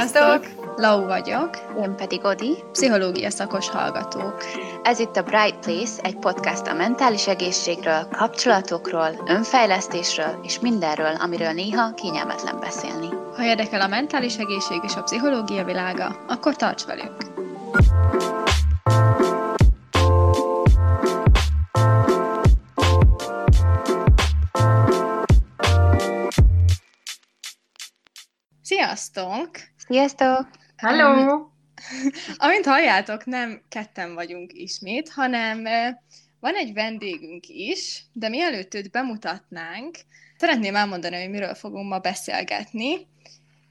Sziasztok! Lau vagyok. Én pedig Odi. Pszichológia szakos hallgatók. Ez itt a Bright Place, egy podcast a mentális egészségről, kapcsolatokról, önfejlesztésről és mindenről, amiről néha kényelmetlen beszélni. Ha érdekel a mentális egészség és a pszichológia világa, akkor tarts velünk! Sziasztok! Sziasztok! Hello! Amint halljátok, nem ketten vagyunk ismét, hanem van egy vendégünk is, de mielőtt őt bemutatnánk, szeretném elmondani, hogy miről fogunk ma beszélgetni.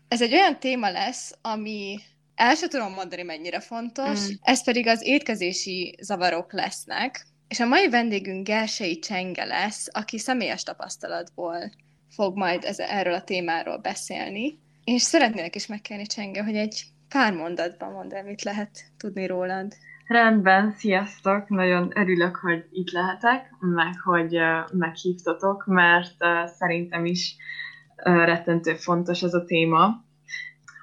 Ez egy olyan téma lesz, ami el sem tudom mondani, mennyire fontos, mm. ez pedig az étkezési zavarok lesznek, és a mai vendégünk Gelsei Csenge lesz, aki személyes tapasztalatból fog majd ez, erről a témáról beszélni. És szeretnélek is megkérni, Csenge, hogy egy pár mondatban mondd el, mit lehet tudni rólad. Rendben, sziasztok! Nagyon örülök, hogy itt lehetek, meg hogy meghívtatok, mert szerintem is rettentő fontos ez a téma.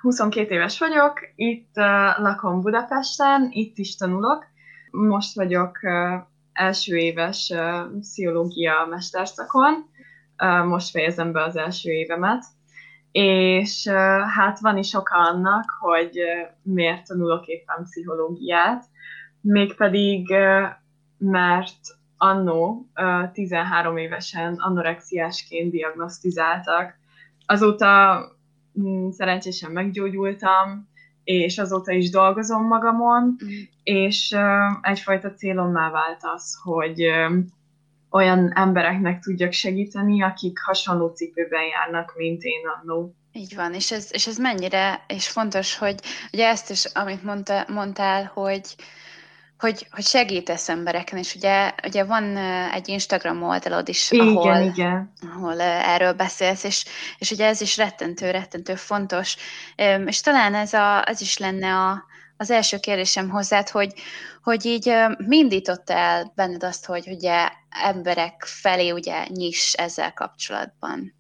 22 éves vagyok, itt lakom Budapesten, itt is tanulok. Most vagyok első éves pszichológia mesterszakon, most fejezem be az első évemet, és hát van is oka annak, hogy miért tanulok éppen pszichológiát, mégpedig mert annó 13 évesen anorexiásként diagnosztizáltak. Azóta mm, szerencsésen meggyógyultam, és azóta is dolgozom magamon, mm. és egyfajta célommá vált az, hogy olyan embereknek tudjak segíteni, akik hasonló cipőben járnak, mint én annó. Így van, és ez, és ez mennyire, és fontos, hogy ugye ezt is, amit mondta, mondtál, hogy, hogy, hogy segítesz embereken, és ugye, ugye van egy Instagram oldalod is, igen, ahol, igen. ahol erről beszélsz, és, és ugye ez is rettentő, rettentő fontos, és talán ez, a, ez is lenne a, az első kérdésem hozzád, hogy, hogy így mi indította el benned azt, hogy ugye emberek felé ugye nyis ezzel kapcsolatban?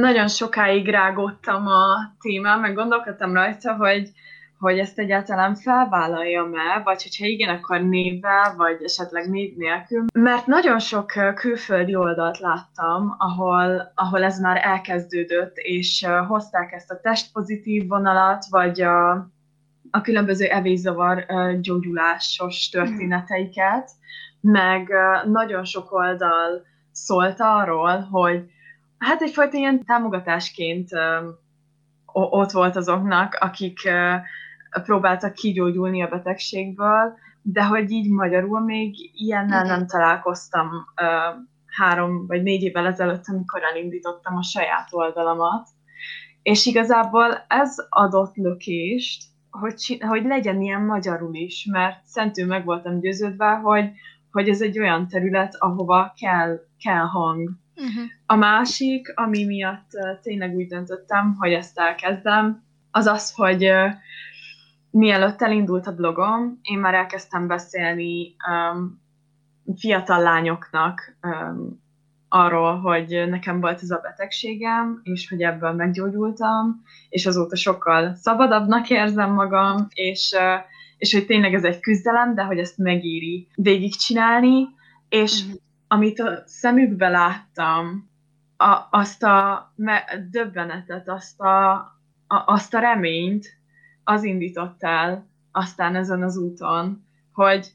Nagyon sokáig rágódtam a témán, meg gondolkodtam rajta, hogy, hogy ezt egyáltalán felvállaljam-e, vagy hogyha igen, akkor névvel, vagy esetleg név nélkül. Mert nagyon sok külföldi oldalt láttam, ahol, ahol ez már elkezdődött, és hozták ezt a testpozitív vonalat, vagy a, a különböző evészavar gyógyulásos történeteiket, meg nagyon sok oldal szólt arról, hogy hát egyfajta ilyen támogatásként ott volt azoknak, akik próbáltak kigyógyulni a betegségből, de hogy így magyarul még ilyennel nem találkoztam három vagy négy évvel ezelőtt, amikor elindítottam a saját oldalamat. És igazából ez adott lökést, hogy, hogy legyen ilyen magyarul is, mert szentül meg voltam győződve, hogy, hogy ez egy olyan terület, ahova kell, kell hang. Uh-huh. A másik, ami miatt tényleg úgy döntöttem, hogy ezt elkezdem, az az, hogy uh, mielőtt elindult a blogom, én már elkezdtem beszélni um, fiatal lányoknak um, arról, hogy nekem volt ez a betegségem, és hogy ebből meggyógyultam, és azóta sokkal szabadabbnak érzem magam, és, és hogy tényleg ez egy küzdelem, de hogy ezt megéri végigcsinálni, és mm. amit a szemükbe láttam, a, azt a me, döbbenetet, azt a, a, azt a reményt, az indított el aztán ezen az úton, hogy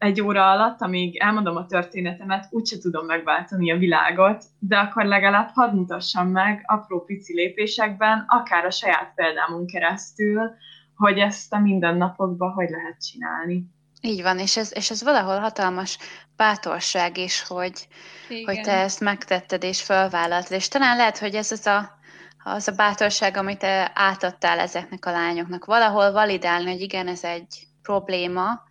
egy óra alatt, amíg elmondom a történetemet, úgyse tudom megváltani a világot, de akkor legalább hadd mutassam meg apró pici lépésekben, akár a saját példámon keresztül, hogy ezt a mindennapokban hogy lehet csinálni. Így van, és ez, és ez valahol hatalmas bátorság is, hogy, hogy te ezt megtetted és felvállaltad, és talán lehet, hogy ez az a, az a bátorság, amit te átadtál ezeknek a lányoknak, valahol validálni, hogy igen, ez egy probléma,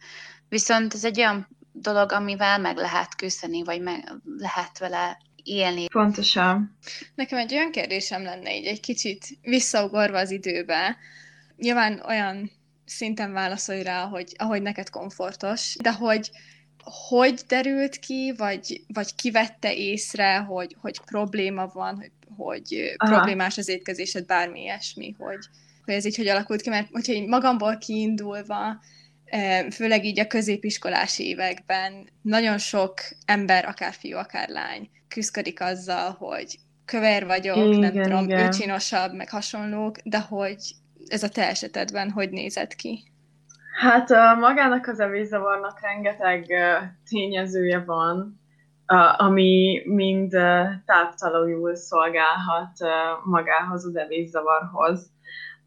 Viszont ez egy olyan dolog, amivel meg lehet küzdeni, vagy meg lehet vele élni. Pontosan. Nekem egy olyan kérdésem lenne így egy kicsit visszaugorva az időbe. Nyilván olyan szinten válaszolj rá, hogy ahogy neked komfortos, de hogy hogy derült ki, vagy, vagy kivette észre, hogy, hogy probléma van, hogy, hogy problémás az étkezésed, bármi ilyesmi, hogy, hogy ez így hogy alakult ki, mert hogyha így magamból kiindulva, főleg így a középiskolás években nagyon sok ember, akár fiú, akár lány küzdik azzal, hogy kövér vagyok, igen, nem tudom, igen. őcsinosabb, meg hasonlók, de hogy ez a te esetedben hogy nézett ki? Hát magának az evészavarnak rengeteg tényezője van, ami mind táptalójul szolgálhat magához az evészavarhoz.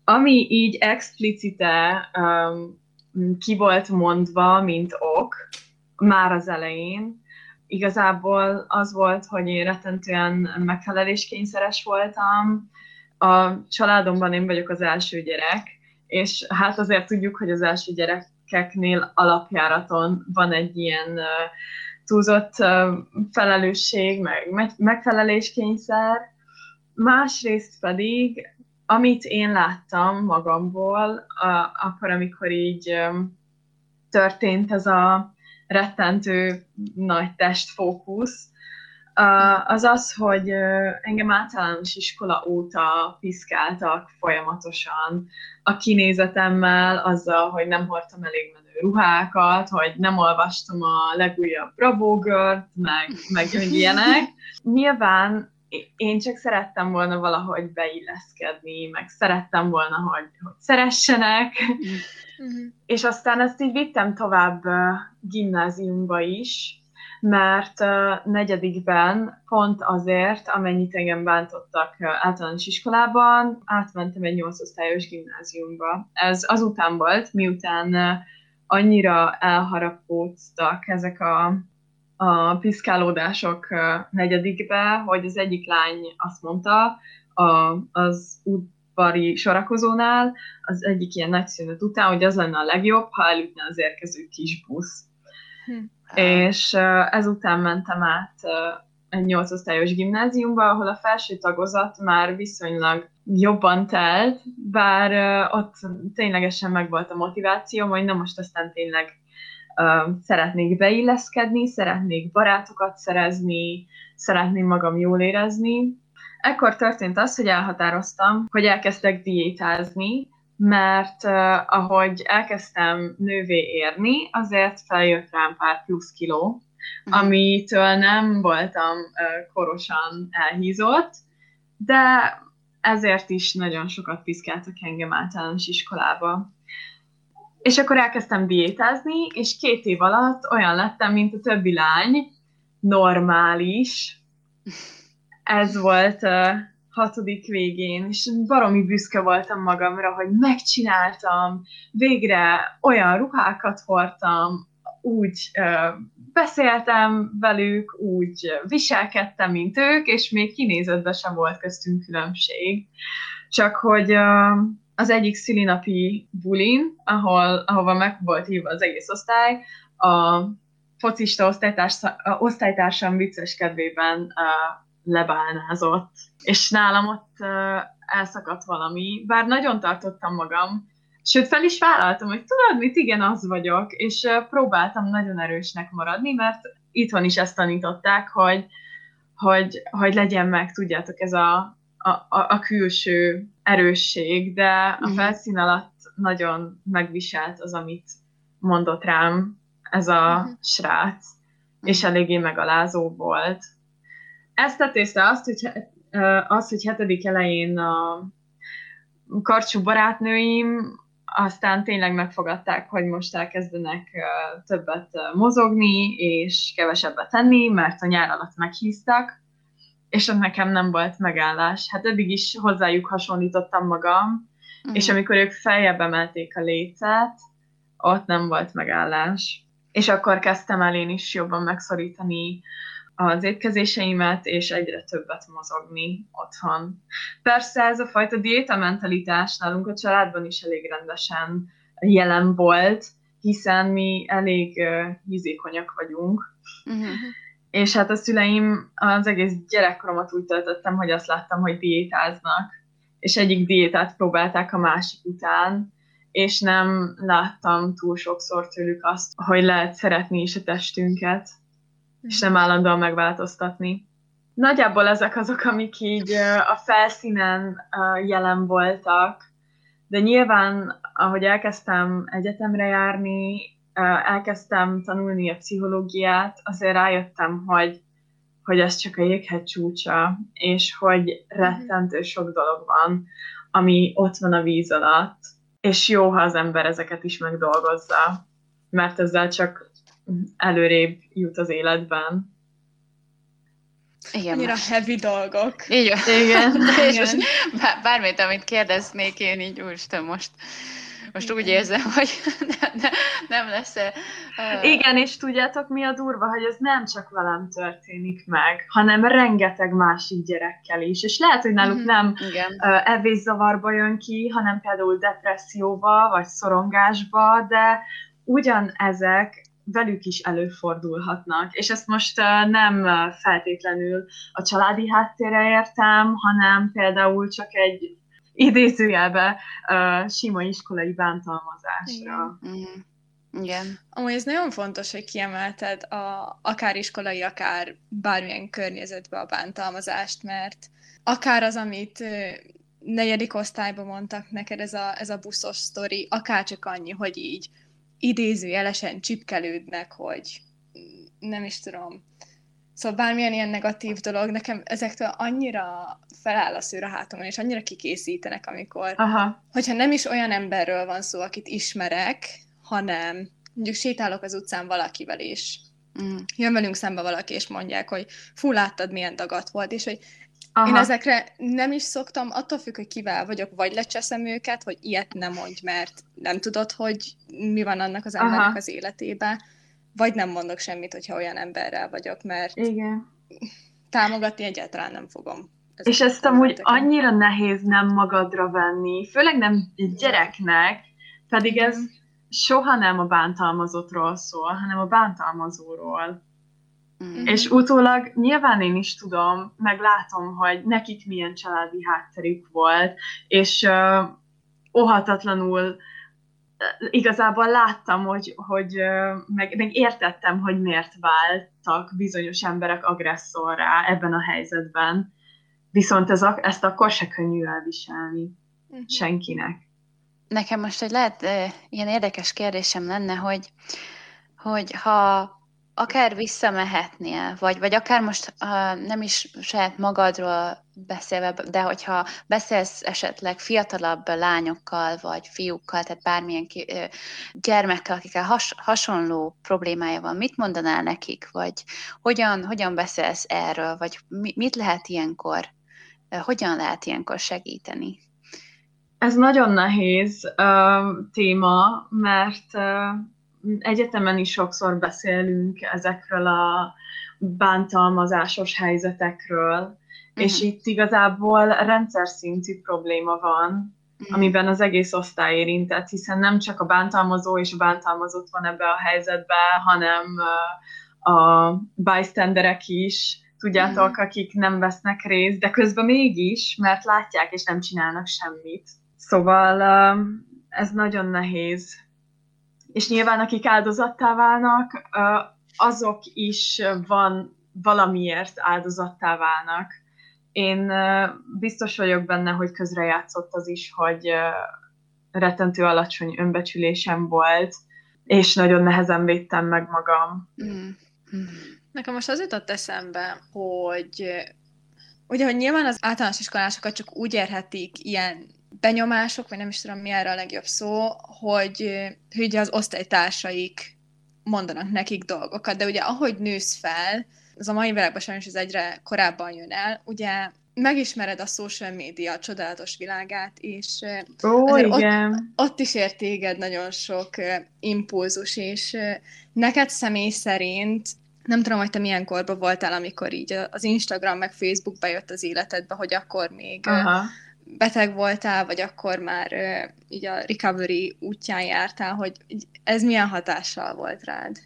Ami így explicite ki volt mondva, mint ok, már az elején, igazából az volt, hogy én rettentően megfeleléskényszeres voltam. A családomban én vagyok az első gyerek, és hát azért tudjuk, hogy az első gyerekeknél alapjáraton van egy ilyen túlzott felelősség, meg megfeleléskényszer. Másrészt pedig, amit én láttam magamból, uh, akkor, amikor így történt ez a rettentő nagy testfókusz, az az, hogy engem általános iskola óta piszkáltak folyamatosan a kinézetemmel, azzal, hogy nem hordtam elég menő ruhákat, hogy nem olvastam a legújabb Bravo Girl-t, meg, meg ilyenek. Nyilván én csak szerettem volna valahogy beilleszkedni, meg szerettem volna, hogy, hogy szeressenek, mm-hmm. és aztán ezt így vittem tovább gimnáziumba is, mert negyedikben pont azért, amennyit engem bántottak általános iskolában, átmentem egy nyolcosztályos gimnáziumba. Ez azután volt, miután annyira elharapódtak ezek a, a piszkálódások negyedikbe, hogy az egyik lány azt mondta a, az udvari sorakozónál, az egyik ilyen nagy szünet után, hogy az lenne a legjobb, ha elütne az érkező kis busz. Hm és ezután mentem át egy nyolcosztályos gimnáziumba, ahol a felső tagozat már viszonylag jobban telt, bár ott ténylegesen megvolt a motiváció, hogy na most aztán tényleg szeretnék beilleszkedni, szeretnék barátokat szerezni, szeretném magam jól érezni. Ekkor történt az, hogy elhatároztam, hogy elkezdtek diétázni, mert uh, ahogy elkezdtem nővé érni, azért feljött rám pár plusz kiló, uh-huh. amitől nem voltam uh, korosan elhízott, de ezért is nagyon sokat piszkáltak engem általános iskolába. És akkor elkezdtem diétázni, és két év alatt olyan lettem, mint a többi lány, normális. Ez volt uh, hatodik végén, és baromi büszke voltam magamra, hogy megcsináltam, végre olyan ruhákat hordtam, úgy ö, beszéltem velük, úgy viselkedtem, mint ők, és még kinézetben sem volt köztünk különbség. Csak hogy ö, az egyik szülinapi bulin, ahol, ahova meg volt hívva az egész osztály, a focista osztálytárs, osztálytársam vicces kedvében uh, lebálnázott. És nálam ott elszakadt valami, bár nagyon tartottam magam, sőt fel is vállaltam, hogy tudod mit, igen, az vagyok, és próbáltam nagyon erősnek maradni, mert itthon is ezt tanították, hogy, hogy, hogy legyen meg, tudjátok, ez a, a, a külső erősség, de a mhm. felszín alatt nagyon megviselt az, amit mondott rám ez a uh-huh. srác, és eléggé megalázó volt. Ezt tetézte azt, hogy, az, hogy hetedik elején a karcsú barátnőim aztán tényleg megfogadták, hogy most elkezdenek többet mozogni, és kevesebbet tenni, mert a nyár alatt meghíztak, és ott nekem nem volt megállás. Hát eddig is hozzájuk hasonlítottam magam, mm. és amikor ők feljebb emelték a lécet, ott nem volt megállás. És akkor kezdtem el én is jobban megszorítani az étkezéseimet, és egyre többet mozogni otthon. Persze ez a fajta diétamentalitás nálunk a családban is elég rendesen jelen volt, hiszen mi elég uh, hízékonyak vagyunk. Uh-huh. És hát a szüleim az egész gyerekkoromat úgy töltöttem, hogy azt láttam, hogy diétáznak, és egyik diétát próbálták a másik után, és nem láttam túl sokszor tőlük azt, hogy lehet szeretni is a testünket és nem állandóan megváltoztatni. Nagyjából ezek azok, amik így a felszínen jelen voltak, de nyilván, ahogy elkezdtem egyetemre járni, elkezdtem tanulni a pszichológiát, azért rájöttem, hogy, hogy ez csak a jéghegy csúcsa, és hogy rettentő sok dolog van, ami ott van a víz alatt, és jó, ha az ember ezeket is megdolgozza, mert ezzel csak előrébb jut az életben. Igen, Annyira heavy dolgok. Így van. Igen. És most bármit, amit kérdeznék, én így úristen most most Igen. úgy érzem, hogy ne, ne, nem lesz -e, uh... Igen, és tudjátok mi a durva, hogy ez nem csak velem történik meg, hanem rengeteg másik gyerekkel is. És lehet, hogy náluk mm-hmm. nem uh, evészavarba jön ki, hanem például depresszióba, vagy szorongásba, de ugyanezek velük is előfordulhatnak. És ezt most nem feltétlenül a családi háttérre értem, hanem például csak egy idézőjelbe uh, sima iskolai bántalmazásra. Igen. Mm. Amúgy ez nagyon fontos, hogy kiemelted a, akár iskolai, akár bármilyen környezetbe a bántalmazást, mert akár az, amit negyedik osztályban mondtak neked, ez a, ez a buszos sztori, akár csak annyi, hogy így idézőjelesen csipkelődnek, hogy nem is tudom, Szóval bármilyen ilyen negatív dolog, nekem ezektől annyira feláll a szőr a hátamon, és annyira kikészítenek, amikor, Aha. hogyha nem is olyan emberről van szó, akit ismerek, hanem mondjuk sétálok az utcán valakivel is, mm. jön velünk szembe valaki, és mondják, hogy fú, láttad, milyen dagat volt, és hogy Aha. Én ezekre nem is szoktam, attól függ, hogy kivel vagyok, vagy lecseszem őket, hogy ilyet nem mondj, mert nem tudod, hogy mi van annak az embernek Aha. az életébe vagy nem mondok semmit, hogyha olyan emberrel vagyok, mert Igen. támogatni egyáltalán nem fogom. Ez és ezt amúgy annyira nehéz nem magadra venni, főleg nem egy gyereknek, pedig ez mm. soha nem a bántalmazottról szól, hanem a bántalmazóról. Mm. És utólag nyilván én is tudom, meg látom, hogy nekik milyen családi hátterük volt, és uh, óhatatlanul igazából láttam, hogy, hogy meg, meg értettem, hogy miért váltak bizonyos emberek agresszorrá ebben a helyzetben. Viszont ez a, ezt akkor se könnyű elviselni uh-huh. senkinek. Nekem most egy lehet ilyen érdekes kérdésem lenne, hogy, hogy ha akár visszamehetnél, vagy, vagy akár most uh, nem is saját magadról beszélve, de hogyha beszélsz esetleg fiatalabb lányokkal, vagy fiúkkal, tehát bármilyen ki, uh, gyermekkel, akikkel has, hasonló problémája van, mit mondanál nekik, vagy hogyan, hogyan beszélsz erről, vagy mi, mit lehet ilyenkor, uh, hogyan lehet ilyenkor segíteni? Ez nagyon nehéz uh, téma, mert uh, egyetemen is sokszor beszélünk ezekről a bántalmazásos helyzetekről, uh-huh. és itt igazából rendszer szintű probléma van, uh-huh. amiben az egész osztály érintett, hiszen nem csak a bántalmazó és a bántalmazott van ebbe a helyzetbe, hanem a bystanderek is, tudjátok, uh-huh. akik nem vesznek részt, de közben mégis, mert látják és nem csinálnak semmit. Szóval ez nagyon nehéz és nyilván akik áldozattá válnak, azok is van valamiért áldozattá válnak. Én biztos vagyok benne, hogy közrejátszott az is, hogy rettentő alacsony önbecsülésem volt, és nagyon nehezen védtem meg magam. Mm. Nekem most az jutott eszembe, hogy ugye, hogy nyilván az általános iskolásokat csak úgy érhetik ilyen benyomások, vagy nem is tudom mi erre a legjobb szó, hogy, hogy ugye az osztálytársaik mondanak nekik dolgokat, de ugye ahogy nősz fel, az a mai világban sajnos ez egyre korábban jön el, ugye megismered a social média csodálatos világát, és Ó, igen. Ott, ott is ér téged nagyon sok impulzus, és neked személy szerint nem tudom, hogy te milyen korban voltál, amikor így az Instagram meg Facebook bejött az életedbe, hogy akkor még Aha beteg voltál, vagy akkor már így a recovery útján jártál, hogy ez milyen hatással volt rád?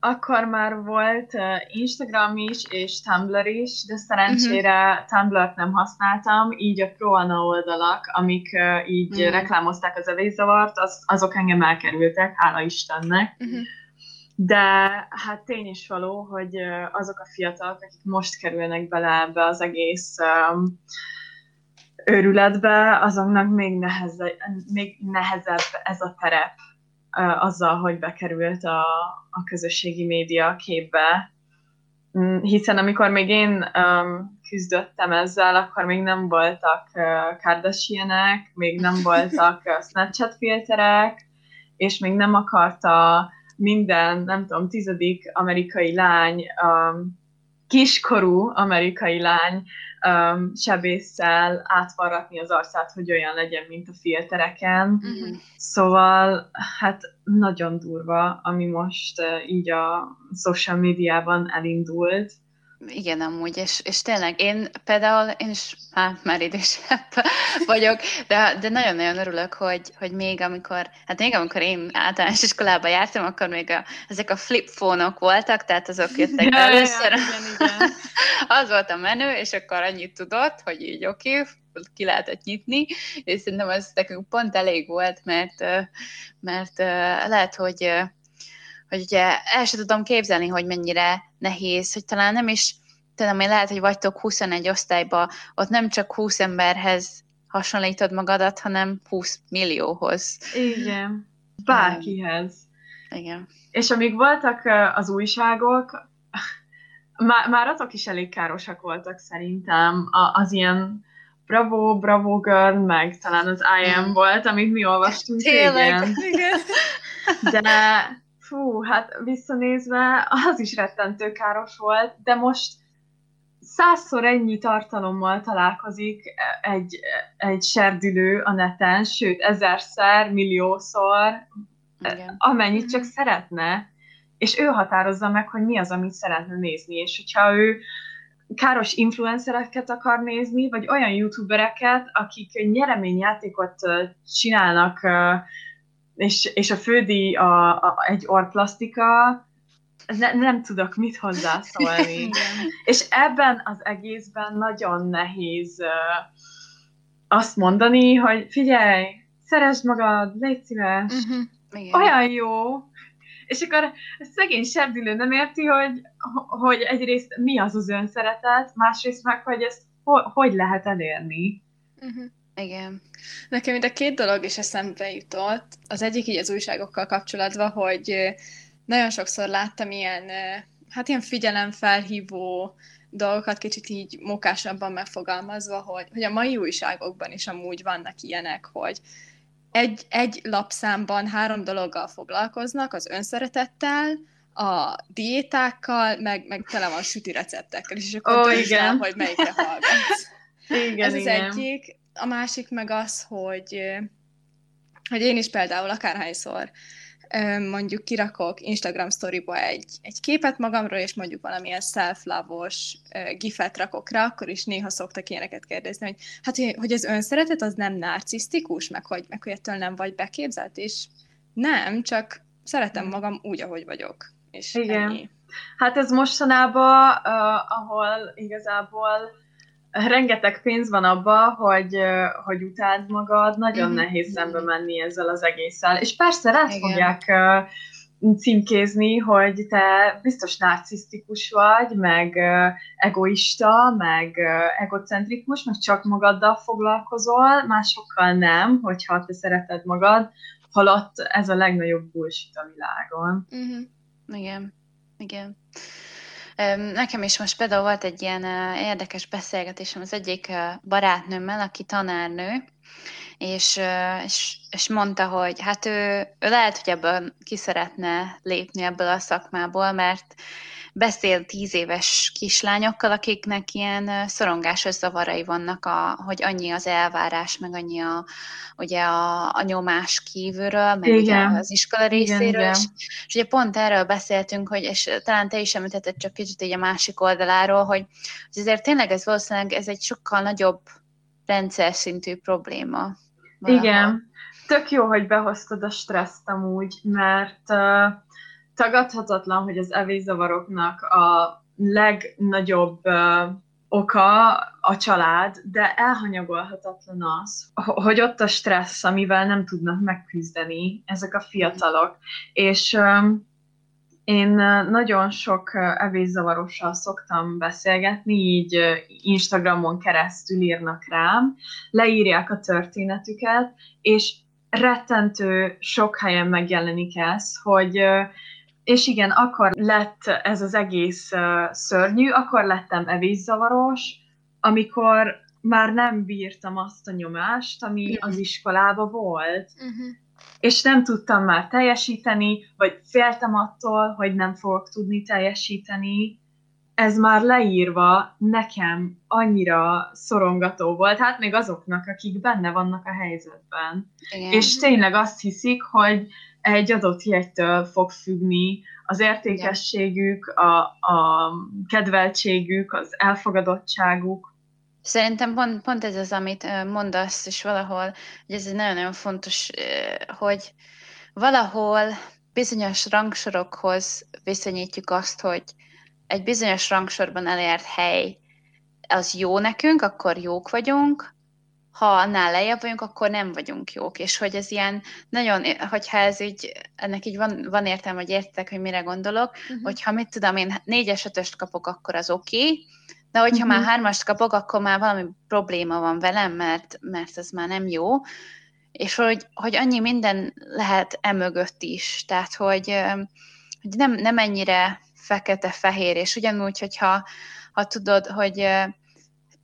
Akkor már volt Instagram is, és Tumblr is, de szerencsére uh-huh. Tumblr-t nem használtam, így a ProAna oldalak, amik így uh-huh. reklámozták az evészavart, az, azok engem elkerültek, hála Istennek. Uh-huh. De hát tény is való, hogy azok a fiatalok, akik most kerülnek bele ebbe az egész um, őrületbe, azoknak még, neheze, még nehezebb ez a terep azzal, hogy bekerült a, a közösségi média képbe. Mm, hiszen amikor még én um, küzdöttem ezzel, akkor még nem voltak uh, Kardashianek, még nem voltak uh, Snapchat filterek, és még nem akarta minden, nem tudom, tizedik amerikai lány, um, kiskorú amerikai lány um, sebésszel átvarratni az arcát, hogy olyan legyen, mint a filtereken. Uh-huh. Szóval, hát nagyon durva, ami most uh, így a social médiában elindult. Igen, amúgy, és, és tényleg én például, én is hát, már idősebb vagyok, de, de nagyon-nagyon örülök, hogy, hogy még amikor, hát még amikor én általános iskolába jártam, akkor még a, ezek a flip phone-ok voltak, tehát azok jöttek ja, először. Ja, igen, igen. az volt a menő, és akkor annyit tudott, hogy így oké, okay, ki lehetett nyitni, és szerintem az nekünk pont elég volt, mert, mert lehet, hogy hogy ugye el sem tudom képzelni, hogy mennyire nehéz, hogy talán nem is, tudom én lehet, hogy vagytok 21 osztályba, ott nem csak 20 emberhez hasonlítod magadat, hanem 20 millióhoz. Igen. Bárkihez. Igen. És amíg voltak az újságok, már, már azok is elég károsak voltak szerintem. Az ilyen Bravo, Bravo Girl, meg talán az I Am mm. volt, amit mi olvastunk Tényleg. Igen. De fú, hát visszanézve az is rettentő káros volt, de most százszor ennyi tartalommal találkozik egy, egy serdülő a neten, sőt, ezerszer, milliószor, Igen. amennyit csak mhm. szeretne, és ő határozza meg, hogy mi az, amit szeretne nézni, és hogyha ő káros influencereket akar nézni, vagy olyan youtubereket, akik nyereményjátékot csinálnak és, és a fődi a, a, egy orplasztika, ne, nem tudok mit hozzászólni. és ebben az egészben nagyon nehéz uh, azt mondani, hogy figyelj, szeresd magad, légy szíves, uh-huh. olyan jó, és akkor a szegény sebdülő nem érti, hogy, hogy egyrészt mi az az önszeretet, másrészt meg, hogy ezt ho- hogy lehet elérni. Uh-huh. Igen. Nekem ide két dolog is eszembe jutott. Az egyik így az újságokkal kapcsolatban, hogy nagyon sokszor láttam ilyen, hát ilyen figyelemfelhívó dolgokat kicsit így mókásabban megfogalmazva, hogy, hogy a mai újságokban is amúgy vannak ilyenek, hogy egy, egy lapszámban három dologgal foglalkoznak, az önszeretettel, a diétákkal, meg, meg tele van süti receptekkel, és akkor oh, igen. hogy melyikre hallgatsz. Igen, Ez igen. az egyik a másik meg az, hogy, hogy én is például akárhányszor mondjuk kirakok Instagram storyba egy, egy képet magamról, és mondjuk valamilyen self-love-os gifet rakok rá, akkor is néha szoktak ilyeneket kérdezni, hogy hát, hogy az önszeretet az nem narcisztikus, meg hogy, meg hogy ettől nem vagy beképzelt, és nem, csak szeretem magam úgy, ahogy vagyok. És Igen. Ennyi. Hát ez mostanában, uh, ahol igazából rengeteg pénz van abba, hogy, hogy utáld magad, nagyon mm-hmm. nehéz szembe menni ezzel az egésszel. És persze rá fogják címkézni, hogy te biztos narcisztikus vagy, meg egoista, meg egocentrikus, meg csak magaddal foglalkozol, másokkal nem, hogyha te szereted magad, holott ez a legnagyobb bullshit a világon. Mm-hmm. Igen, igen. Nekem is most például volt egy ilyen érdekes beszélgetésem az egyik barátnőmmel, aki tanárnő, és, és, és mondta, hogy hát ő, ő lehet, hogy ebből ki szeretne lépni ebből a szakmából, mert beszél tíz éves kislányokkal, akiknek ilyen szorongásos zavarai vannak, a, hogy annyi az elvárás, meg annyi a, ugye a, a nyomás kívülről, meg igen. ugye az iskola részéről, igen, és, és ugye pont erről beszéltünk, hogy, és talán te is említetted csak kicsit így a másik oldaláról, hogy, hogy azért tényleg ez valószínűleg ez egy sokkal nagyobb rendszer szintű probléma. Valahol. Igen. Tök jó, hogy behoztad a stresszt amúgy, mert uh, tagadhatatlan, hogy az evészavaroknak a legnagyobb uh, oka a család, de elhanyagolhatatlan az, hogy ott a stressz, amivel nem tudnak megküzdeni ezek a fiatalok. És um, Én nagyon sok evészavarossal szoktam beszélgetni, így Instagramon keresztül írnak rám, leírják a történetüket, és rettentő sok helyen megjelenik ez, hogy és igen, akkor lett ez az egész szörnyű, akkor lettem evészavaros, amikor már nem bírtam azt a nyomást, ami az iskolába volt. Uh-huh és nem tudtam már teljesíteni, vagy féltem attól, hogy nem fogok tudni teljesíteni. Ez már leírva nekem annyira szorongató volt, hát még azoknak, akik benne vannak a helyzetben. Igen. És tényleg azt hiszik, hogy egy adott jegytől fog függni az értékességük, a, a kedveltségük, az elfogadottságuk, Szerintem pont, pont ez az, amit mondasz, és valahol, hogy ez egy nagyon-nagyon fontos, hogy valahol bizonyos rangsorokhoz viszonyítjuk azt, hogy egy bizonyos rangsorban elért hely az jó nekünk, akkor jók vagyunk, ha annál lejjebb vagyunk, akkor nem vagyunk jók. És hogy ez ilyen nagyon, hogyha ez így, ennek így van, van értelme, hogy értek, hogy mire gondolok, uh-huh. hogyha mit tudom én, négyes, ötöst kapok, akkor az oké, okay, de hogyha uh-huh. már hármast kapok, akkor már valami probléma van velem, mert, mert ez már nem jó. És hogy, hogy annyi minden lehet emögött is. Tehát, hogy, hogy nem, nem ennyire fekete-fehér, és ugyanúgy, hogyha ha tudod, hogy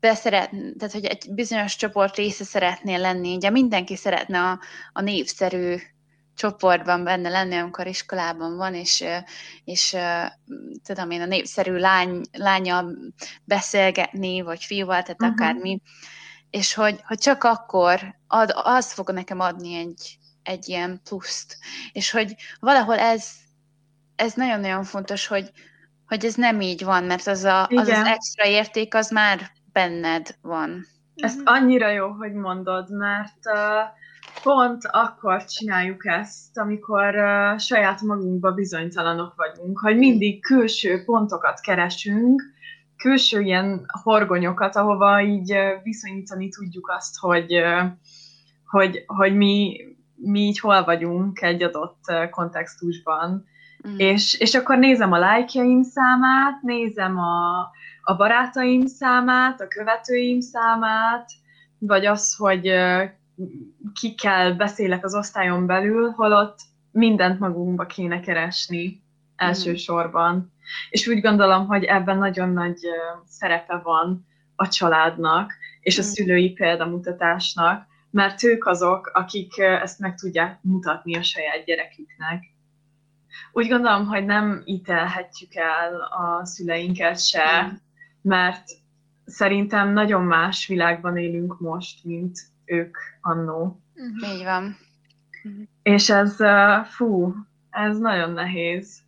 beszeret, tehát hogy egy bizonyos csoport része szeretnél lenni, ugye mindenki szeretne a, a népszerű csoportban benne lenni, amikor iskolában van, és, és tudom én, a népszerű lány, lánya beszélgetni, vagy fiúval, tehát uh-huh. akármi, és hogy, hogy csak akkor ad, az fog nekem adni egy, egy ilyen pluszt. És hogy valahol ez, ez nagyon-nagyon fontos, hogy, hogy ez nem így van, mert az, a, az az extra érték az már benned van. Ezt annyira jó, hogy mondod, mert uh, pont akkor csináljuk ezt, amikor uh, saját magunkba bizonytalanok vagyunk, hogy mindig külső pontokat keresünk, külső ilyen horgonyokat, ahova így uh, viszonyítani tudjuk azt, hogy, uh, hogy, hogy mi, mi így hol vagyunk egy adott kontextusban. Mm. És, és akkor nézem a lájkjaim számát, nézem a, a barátaim számát, a követőim számát, vagy az, hogy kikkel beszélek az osztályon belül, holott mindent magunkba kéne keresni elsősorban. Mm. És úgy gondolom, hogy ebben nagyon nagy szerepe van a családnak és a mm. szülői példamutatásnak, mert ők azok, akik ezt meg tudják mutatni a saját gyereküknek. Úgy gondolom, hogy nem ítelhetjük el a szüleinket se, mm. Mert szerintem nagyon más világban élünk most, mint ők annó. Uh-huh. Így van. És ez, fú, ez nagyon nehéz.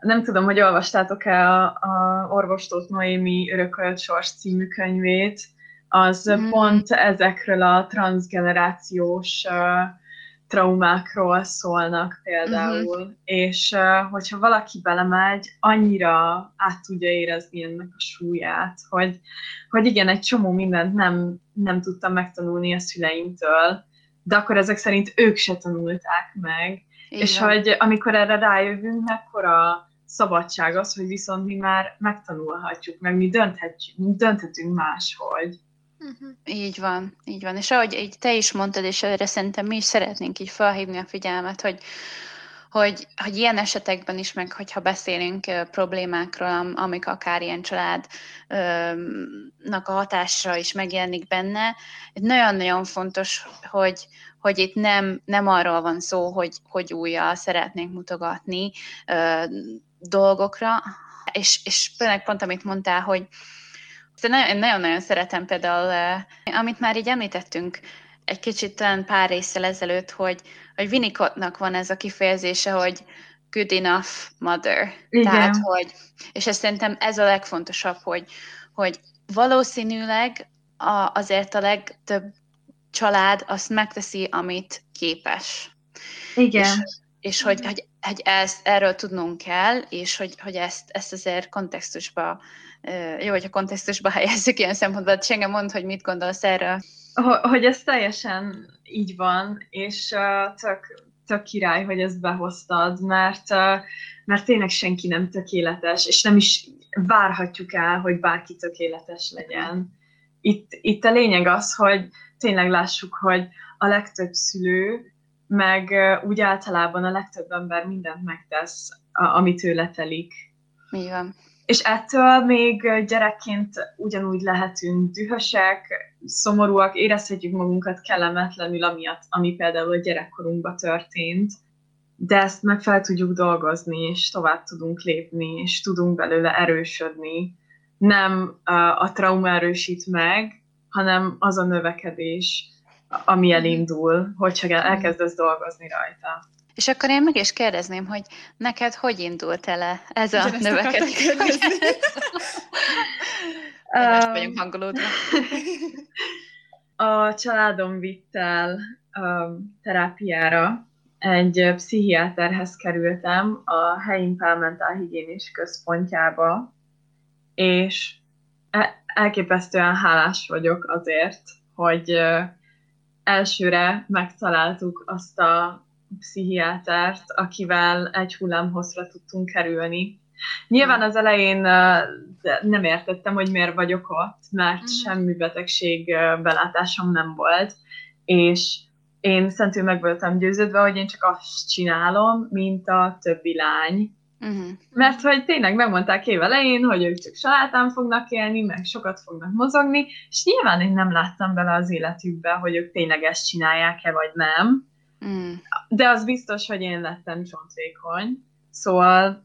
Nem tudom, hogy olvastátok-e a, a Orvostót Noémi Örökölt Sors című könyvét, az mm. pont ezekről a transgenerációs uh, traumákról szólnak például, uh-huh. és hogyha valaki belemegy, annyira át tudja érezni ennek a súlyát, hogy, hogy igen, egy csomó mindent nem, nem tudtam megtanulni a szüleimtől, de akkor ezek szerint ők se tanulták meg, igen. és hogy amikor erre rájövünk, mekkora szabadság az, hogy viszont mi már megtanulhatjuk, meg mi dönthetjük, dönthetünk máshogy. Uh-huh. Így van, így van. És ahogy így te is mondtad, és erre szerintem mi is szeretnénk így felhívni a figyelmet, hogy, hogy, hogy ilyen esetekben is, meg hogyha beszélünk uh, problémákról, amik akár ilyen családnak a hatásra is megjelenik benne, nagyon-nagyon fontos, hogy, hogy itt nem, nem arról van szó, hogy, hogy újjal szeretnénk mutogatni uh, dolgokra, és, és például pont amit mondtál, hogy, Szóval nagyon-nagyon szeretem például, eh, amit már így említettünk egy kicsit talán pár részsel ezelőtt, hogy, hogy Winnicottnak van ez a kifejezése, hogy good enough mother. Igen. Tehát, hogy, és ezt szerintem ez a legfontosabb, hogy, hogy valószínűleg a, azért a legtöbb család azt megteszi, amit képes. Igen. És, és hogy, hogy, hogy ezt, erről tudnunk kell, és hogy, hogy ezt, ezt azért kontextusba jó, hogyha kontextusba helyezzük ilyen szempontból, de engem mond, hogy mit gondolsz erről. Hogy ez teljesen így van, és uh, tök, tök király, hogy ezt behoztad, mert, mert tényleg senki nem tökéletes, és nem is várhatjuk el, hogy bárki tökéletes legyen. Itt, itt a lényeg az, hogy tényleg lássuk, hogy a legtöbb szülő, meg úgy általában a legtöbb ember mindent megtesz, amit tőle telik. Mi van. És ettől még gyerekként ugyanúgy lehetünk dühösek, szomorúak, érezhetjük magunkat kellemetlenül, amiatt, ami például a gyerekkorunkban történt, de ezt meg fel tudjuk dolgozni, és tovább tudunk lépni, és tudunk belőle erősödni. Nem a trauma erősít meg, hanem az a növekedés, ami elindul, hogyha elkezdesz dolgozni rajta. És akkor én meg is kérdezném, hogy neked hogy indult el ez a növekedés? Most vagyunk hangolódva. A családom vitt el um, terápiára. Egy pszichiáterhez kerültem a helyi mentálhigiénis központjába, és e- elképesztően hálás vagyok azért, hogy elsőre megtaláltuk azt a pszichiátert, akivel egy hullámhozra tudtunk kerülni. Nyilván az elején nem értettem, hogy miért vagyok ott, mert mm. semmi betegség belátásom nem volt, és én szentül meg voltam győződve, hogy én csak azt csinálom, mint a többi lány. Uh-huh. Mert hogy tényleg megmondták év elején, hogy ők csak salátán fognak élni, meg sokat fognak mozogni, és nyilván én nem láttam bele az életükbe, hogy ők tényleg ezt csinálják-e, vagy nem. Mm. De az biztos, hogy én lettem csontvékony. Szóval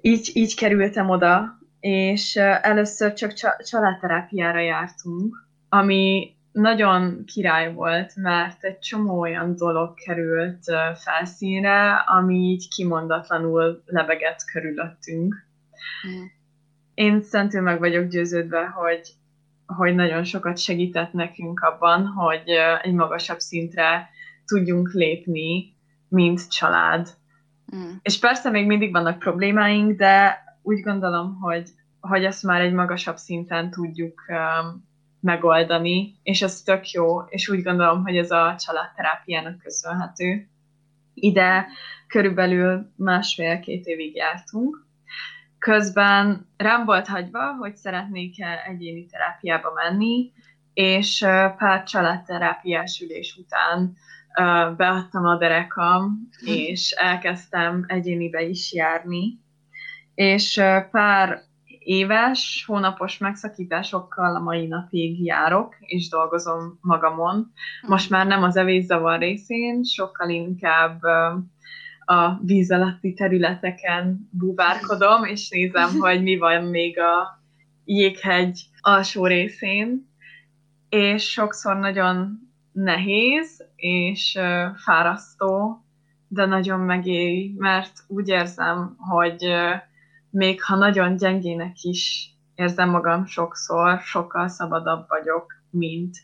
így, így kerültem oda, és először csak családterápiára jártunk, ami nagyon király volt, mert egy csomó olyan dolog került felszínre, ami így kimondatlanul lebegett körülöttünk. Mm. Én szentül meg vagyok győződve, hogy, hogy nagyon sokat segített nekünk abban, hogy egy magasabb szintre tudjunk lépni, mint család. Mm. És persze még mindig vannak problémáink, de úgy gondolom, hogy, hogy ezt már egy magasabb szinten tudjuk um, megoldani, és ez tök jó, és úgy gondolom, hogy ez a családterápiának köszönhető. Ide körülbelül másfél-két évig jártunk. Közben rám volt hagyva, hogy szeretnék-e egyéni terápiába menni, és pár családterápiás ülés után beadtam a derekam, és elkezdtem egyénibe is járni. És pár éves, hónapos megszakításokkal a mai napig járok, és dolgozom magamon. Most már nem az evészavar részén, sokkal inkább a víz alatti területeken búvárkodom, és nézem, hogy mi van még a jéghegy alsó részén, és sokszor nagyon nehéz és fárasztó, de nagyon megéri, mert úgy érzem, hogy még ha nagyon gyengének is érzem magam sokszor, sokkal szabadabb vagyok, mint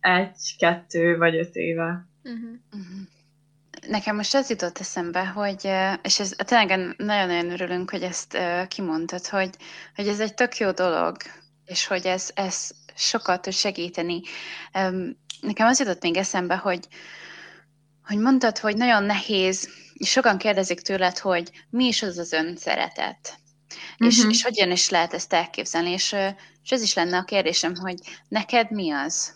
egy, kettő vagy öt éve. Uh-huh. Uh-huh. Nekem most az jutott eszembe, hogy, és ez tényleg nagyon-nagyon örülünk, hogy ezt kimondtad, hogy, hogy ez egy tök jó dolog, és hogy ez, ez sokat tud segíteni. Nekem az jutott még eszembe, hogy, hogy mondtad, hogy nagyon nehéz, és sokan kérdezik tőled, hogy mi is az az önszeretet. Uh-huh. És, mhm. és hogyan is lehet ezt elképzelni, és, és ez is lenne a kérdésem, hogy neked mi az?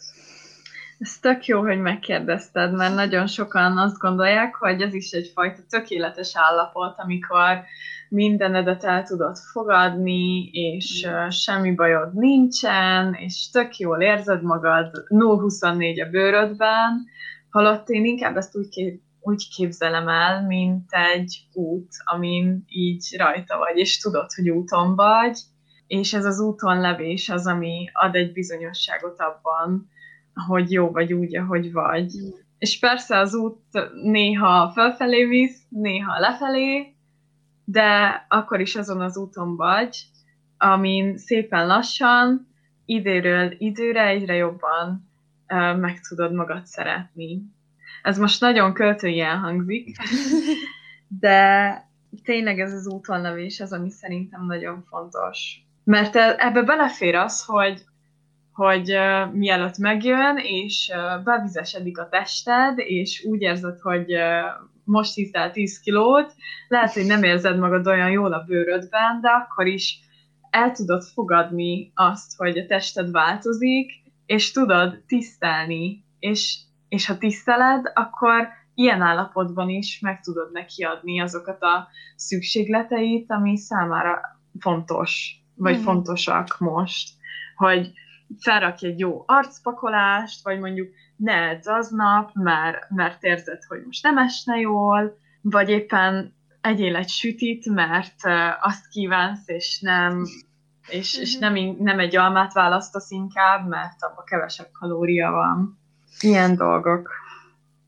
Ez tök jó, hogy megkérdezted, mert nagyon sokan azt gondolják, hogy ez is egyfajta tökéletes állapot, amikor mindenedet el tudod fogadni, és uh, semmi bajod nincsen, és tök jól érzed magad 0-24 a bőrödben, holott én inkább ezt úgy, kép, úgy képzelem el, mint egy út, amin így rajta vagy, és tudod, hogy úton vagy, és ez az úton levés az, ami ad egy bizonyosságot abban, hogy jó vagy úgy, ahogy vagy. És persze az út néha felfelé visz, néha lefelé, de akkor is azon az úton vagy, amin szépen lassan, időről időre egyre jobban uh, meg tudod magad szeretni. Ez most nagyon költői hangzik, de tényleg ez az úton az, ami szerintem nagyon fontos. Mert ebbe belefér az, hogy hogy uh, mielőtt megjön, és uh, bevizesedik a tested, és úgy érzed, hogy uh, most hiszel 10 kilót, lehet, hogy nem érzed magad olyan jól a bőrödben, de akkor is el tudod fogadni azt, hogy a tested változik, és tudod tisztelni, és, és ha tiszteled, akkor ilyen állapotban is meg tudod neki adni azokat a szükségleteit, ami számára fontos, vagy mm. fontosak most, hogy felrakj egy jó arcpakolást, vagy mondjuk ne edz aznap, mert, mert érzed, hogy most nem esne jól, vagy éppen egyél egy sütit, mert azt kívánsz, és nem és, és mhm. nem, nem egy almát választasz inkább, mert abban kevesebb kalória van. Ilyen dolgok.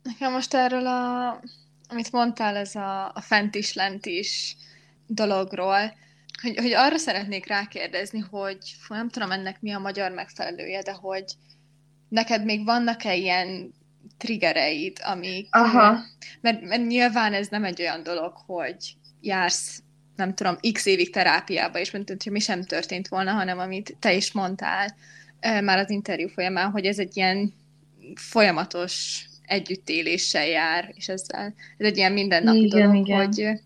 Nekem most erről a, amit mondtál, ez a, a fent is, lent is dologról, hogy, hogy arra szeretnék rákérdezni, hogy nem tudom ennek mi a magyar megfelelője, de hogy neked még vannak-e ilyen triggereid, amik... Aha. Mert, mert nyilván ez nem egy olyan dolog, hogy jársz, nem tudom, x évig terápiába, és mint hogy mi sem történt volna, hanem amit te is mondtál már az interjú folyamán, hogy ez egy ilyen folyamatos együttéléssel jár, és ezzel, ez egy ilyen mindennapi igen, dolog, igen. Hogy,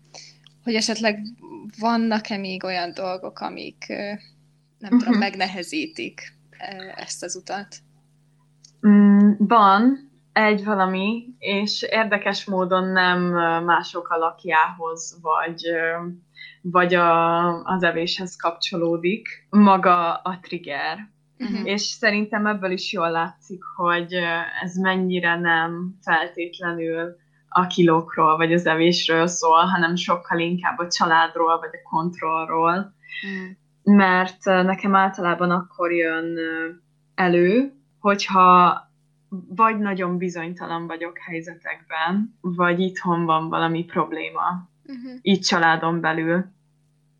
hogy esetleg vannak-e még olyan dolgok, amik nem uh-huh. tudom, mhm. megnehezítik ezt az utat? Mm, van egy valami, és érdekes módon nem mások alakjához, vagy, vagy a, az evéshez kapcsolódik maga a trigger. Uh-huh. És szerintem ebből is jól látszik, hogy ez mennyire nem feltétlenül a kilókról, vagy az evésről szól, hanem sokkal inkább a családról, vagy a kontrollról. Uh-huh. Mert nekem általában akkor jön elő, hogyha vagy nagyon bizonytalan vagyok helyzetekben, vagy itthon van valami probléma, uh-huh. így családon belül.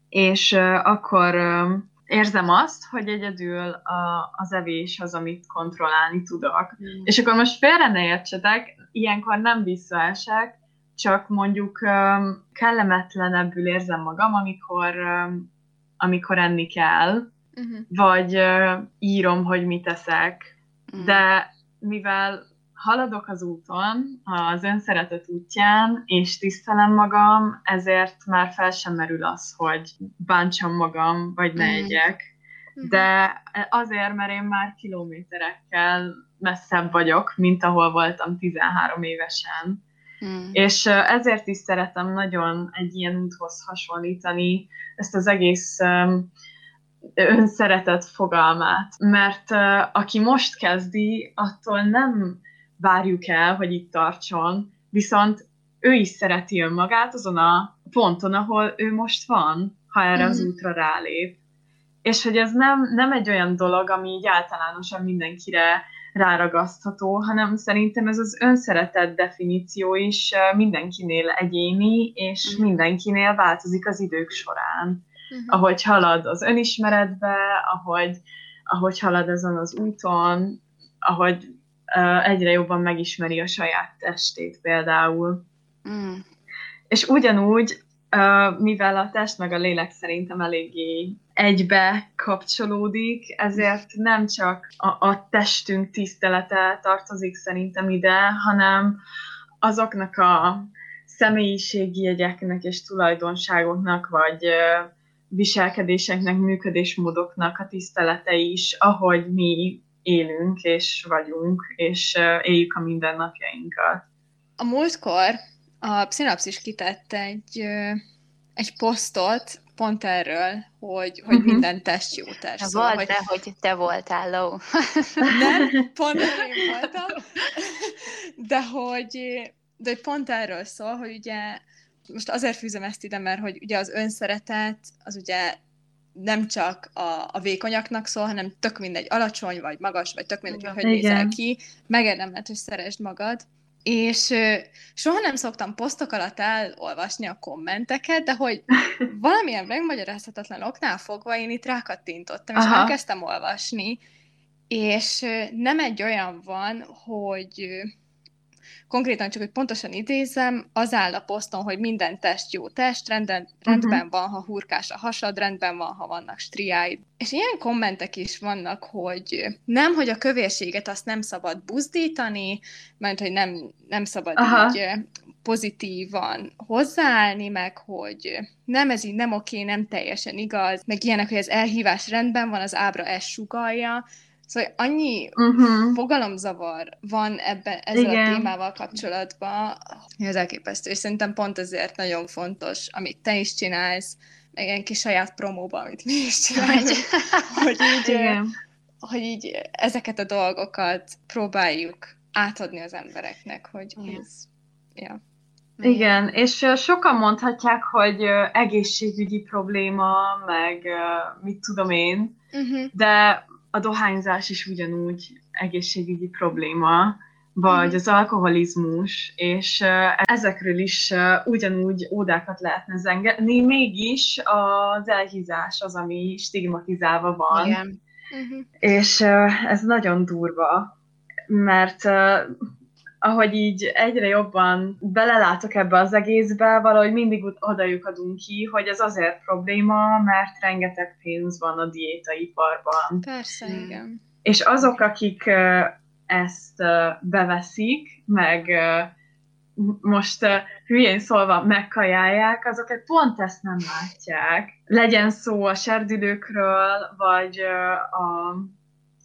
És uh, akkor uh, érzem azt, hogy egyedül a, az evés az, amit kontrollálni tudok. Mm. És akkor most félre ne értsetek, ilyenkor nem visszaesek, csak mondjuk um, kellemetlenebbül érzem magam, amikor, um, amikor enni kell, uh-huh. vagy uh, írom, hogy mit teszek. Uh-huh. De mivel haladok az úton, az önszeretet útján, és tisztelem magam, ezért már fel sem merül az, hogy bántsam magam, vagy ne mm. egyek. Mm. De azért, mert én már kilométerekkel messzebb vagyok, mint ahol voltam 13 évesen. Mm. És ezért is szeretem nagyon egy ilyen úthoz hasonlítani ezt az egész önszeretet fogalmát. Mert aki most kezdi, attól nem várjuk el, hogy itt tartson, viszont ő is szereti önmagát azon a ponton, ahol ő most van, ha erre az mhm. útra rálép. És hogy ez nem, nem egy olyan dolog, ami így általánosan mindenkire ráragasztható, hanem szerintem ez az önszeretet definíció is mindenkinél egyéni, és mm. mindenkinél változik az idők során. Mm-hmm. Ahogy halad az önismeretbe, ahogy, ahogy halad ezen az úton, ahogy egyre jobban megismeri a saját testét például. Mm. És ugyanúgy, mivel a test meg a lélek szerintem eléggé egybe kapcsolódik, ezért nem csak a, a testünk tisztelete tartozik szerintem ide, hanem azoknak a személyiségi jegyeknek és tulajdonságoknak, vagy viselkedéseknek, működésmódoknak a tisztelete is, ahogy mi élünk és vagyunk, és éljük a mindennapjainkat. A múltkor a Pszinapszis kitett egy, egy posztot pont erről, hogy, hogy uh-huh. minden test jó test. Szóval, volt hogy... hogy te voltál, Ló. Nem, pont én voltam. De hogy, de hogy pont erről szól, hogy ugye most azért fűzöm ezt ide, mert hogy ugye az önszeretet, az ugye nem csak a, a vékonyaknak szól, hanem tök mindegy, alacsony vagy magas, vagy tök mindegy, hogy hogy nézel ki, megérdemled, hogy szeresd magad. És soha nem szoktam posztok alatt elolvasni a kommenteket, de hogy valamilyen megmagyarázhatatlan oknál fogva én itt rákattintottam, és Aha. elkezdtem olvasni, és nem egy olyan van, hogy konkrétan csak, hogy pontosan idézem, az áll a poszton, hogy minden test jó test, renden, rendben uh-huh. van, ha hurkás a hasad, rendben van, ha vannak striáid. És ilyen kommentek is vannak, hogy nem, hogy a kövérséget azt nem szabad buzdítani, mert hogy nem, nem szabad Aha. így pozitívan hozzáállni, meg hogy nem, ez így nem oké, nem teljesen igaz, meg ilyenek, hogy az elhívás rendben van, az ábra ezt sugalja, Szóval annyi uh-huh. fogalomzavar van ebben ezzel Igen. a témával kapcsolatban, hogy az elképesztő, és szerintem pont ezért nagyon fontos, amit te is csinálsz, meg ilyen kis saját promóba, amit mi is csinálunk, hogy így, Igen. hogy így ezeket a dolgokat próbáljuk átadni az embereknek, hogy ez, ja. Igen, és sokan mondhatják, hogy egészségügyi probléma, meg mit tudom én, uh-huh. de a dohányzás is ugyanúgy egészségügyi probléma, vagy mhm. az alkoholizmus, és ezekről is ugyanúgy ódákat lehetne zengeni, mégis az elhízás az, ami stigmatizálva van. Igen. Uh-huh. És ez nagyon durva, mert ahogy így egyre jobban belelátok ebbe az egészbe, valahogy mindig oda adunk ki, hogy ez azért probléma, mert rengeteg pénz van a diétaiparban. Persze, hmm. igen. És azok, akik ezt beveszik, meg most hülyén szólva megkajálják, azokat pont ezt nem látják. Legyen szó a serdülőkről, vagy a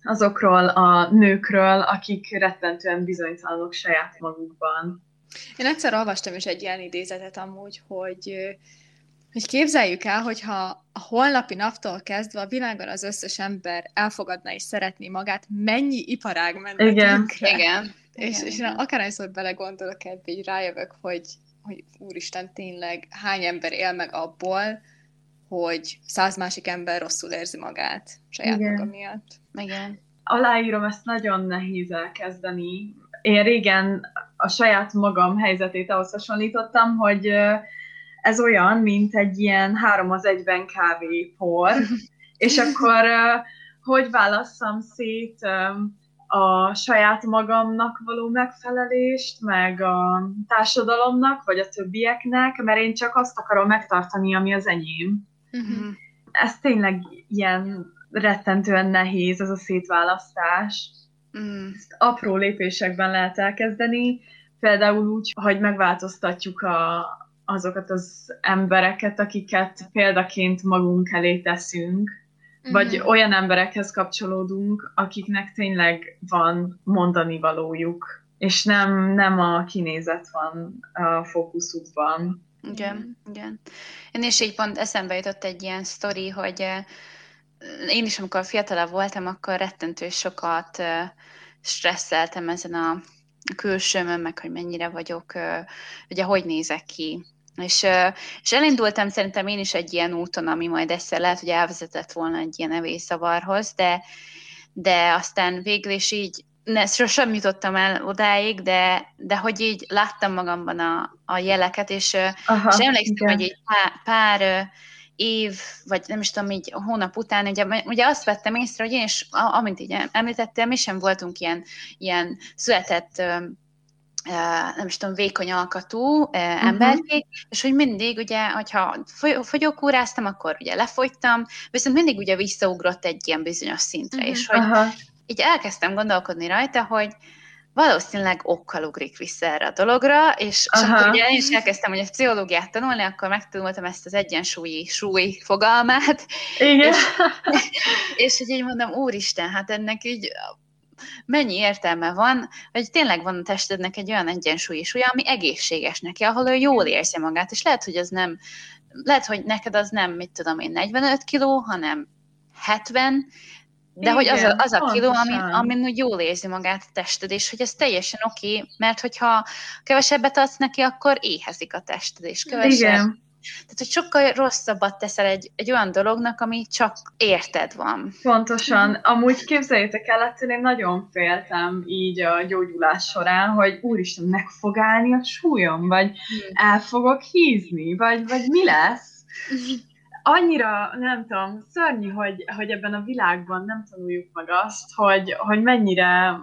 azokról a nőkről, akik rettentően bizonytalanok saját magukban. Én egyszer olvastam is egy ilyen idézetet amúgy, hogy, hogy képzeljük el, hogyha a holnapi naptól kezdve a világon az összes ember elfogadna és szeretné magát, mennyi iparág menne Igen. Igen. És, Igen. és akárhányszor belegondolok ebbe, így rájövök, hogy, hogy úristen, tényleg hány ember él meg abból, hogy száz másik ember rosszul érzi magát saját Igen. maga miatt. Igen. Aláírom, ezt nagyon nehéz elkezdeni. Én régen a saját magam helyzetét ahhoz hasonlítottam, hogy ez olyan, mint egy ilyen három az egyben por, és akkor hogy válasszam szét a saját magamnak való megfelelést, meg a társadalomnak, vagy a többieknek, mert én csak azt akarom megtartani, ami az enyém. Uh-huh. Ez tényleg ilyen rettentően nehéz, ez a szétválasztás. Mm. Ezt apró lépésekben lehet elkezdeni, például úgy, hogy megváltoztatjuk a, azokat az embereket, akiket példaként magunk elé teszünk, mm-hmm. vagy olyan emberekhez kapcsolódunk, akiknek tényleg van mondani valójuk, és nem, nem a kinézet van a fókuszukban. Igen, igen. Én is így pont eszembe jutott egy ilyen sztori, hogy eh, én is, amikor fiatalabb voltam, akkor rettentő sokat stresszeltem ezen a külsőmön, meg hogy mennyire vagyok, ugye hogy nézek ki. És, és elindultam szerintem én is egy ilyen úton, ami majd egyszer lehet, hogy elvezetett volna egy ilyen evészavarhoz, de, de aztán végül is így ne, sosem jutottam el odáig, de, de hogy így láttam magamban a, a jeleket, és, Aha, és emlékszem, igen. hogy egy pár, pár év, vagy nem is tudom, így hónap után, ugye, ugye azt vettem észre, hogy én is, amint így említettem, mi sem voltunk ilyen, ilyen született nem is tudom, vékony alkatú uh-huh. emberkék, és hogy mindig, ugye, hogyha fogyókúráztam, akkor ugye lefogytam, viszont mindig ugye visszaugrott egy ilyen bizonyos szintre, uh-huh. és hogy uh-huh. így elkezdtem gondolkodni rajta, hogy valószínűleg okkal ugrik vissza erre a dologra, és, és akkor ugye én is elkezdtem, hogy a pszichológiát tanulni, akkor megtanultam ezt az egyensúlyi súly fogalmát. Igen. És, és hogy így mondom, úristen, hát ennek így mennyi értelme van, hogy tényleg van a testednek egy olyan egyensúlyi súly, ami egészséges neki, ahol ő jól érzi magát, és lehet, hogy az nem, lehet, hogy neked az nem, mit tudom én, 45 kiló, hanem 70, de Igen, hogy az a, az a kiló, ami, amin úgy jól érzi magát a tested, és hogy ez teljesen oké, okay, mert hogyha kevesebbet adsz neki, akkor éhezik a tested, és kevesebb. Igen. Tehát, hogy sokkal rosszabbat teszel egy, egy olyan dolognak, ami csak érted van. Pontosan. Amúgy képzeljétek el, ettől én nagyon féltem így a gyógyulás során, hogy úristen, meg fog állni a súlyom, vagy hmm. el fogok hízni, vagy, vagy mi lesz? Annyira, nem tudom, szörnyű, hogy, hogy ebben a világban nem tanuljuk meg azt, hogy, hogy mennyire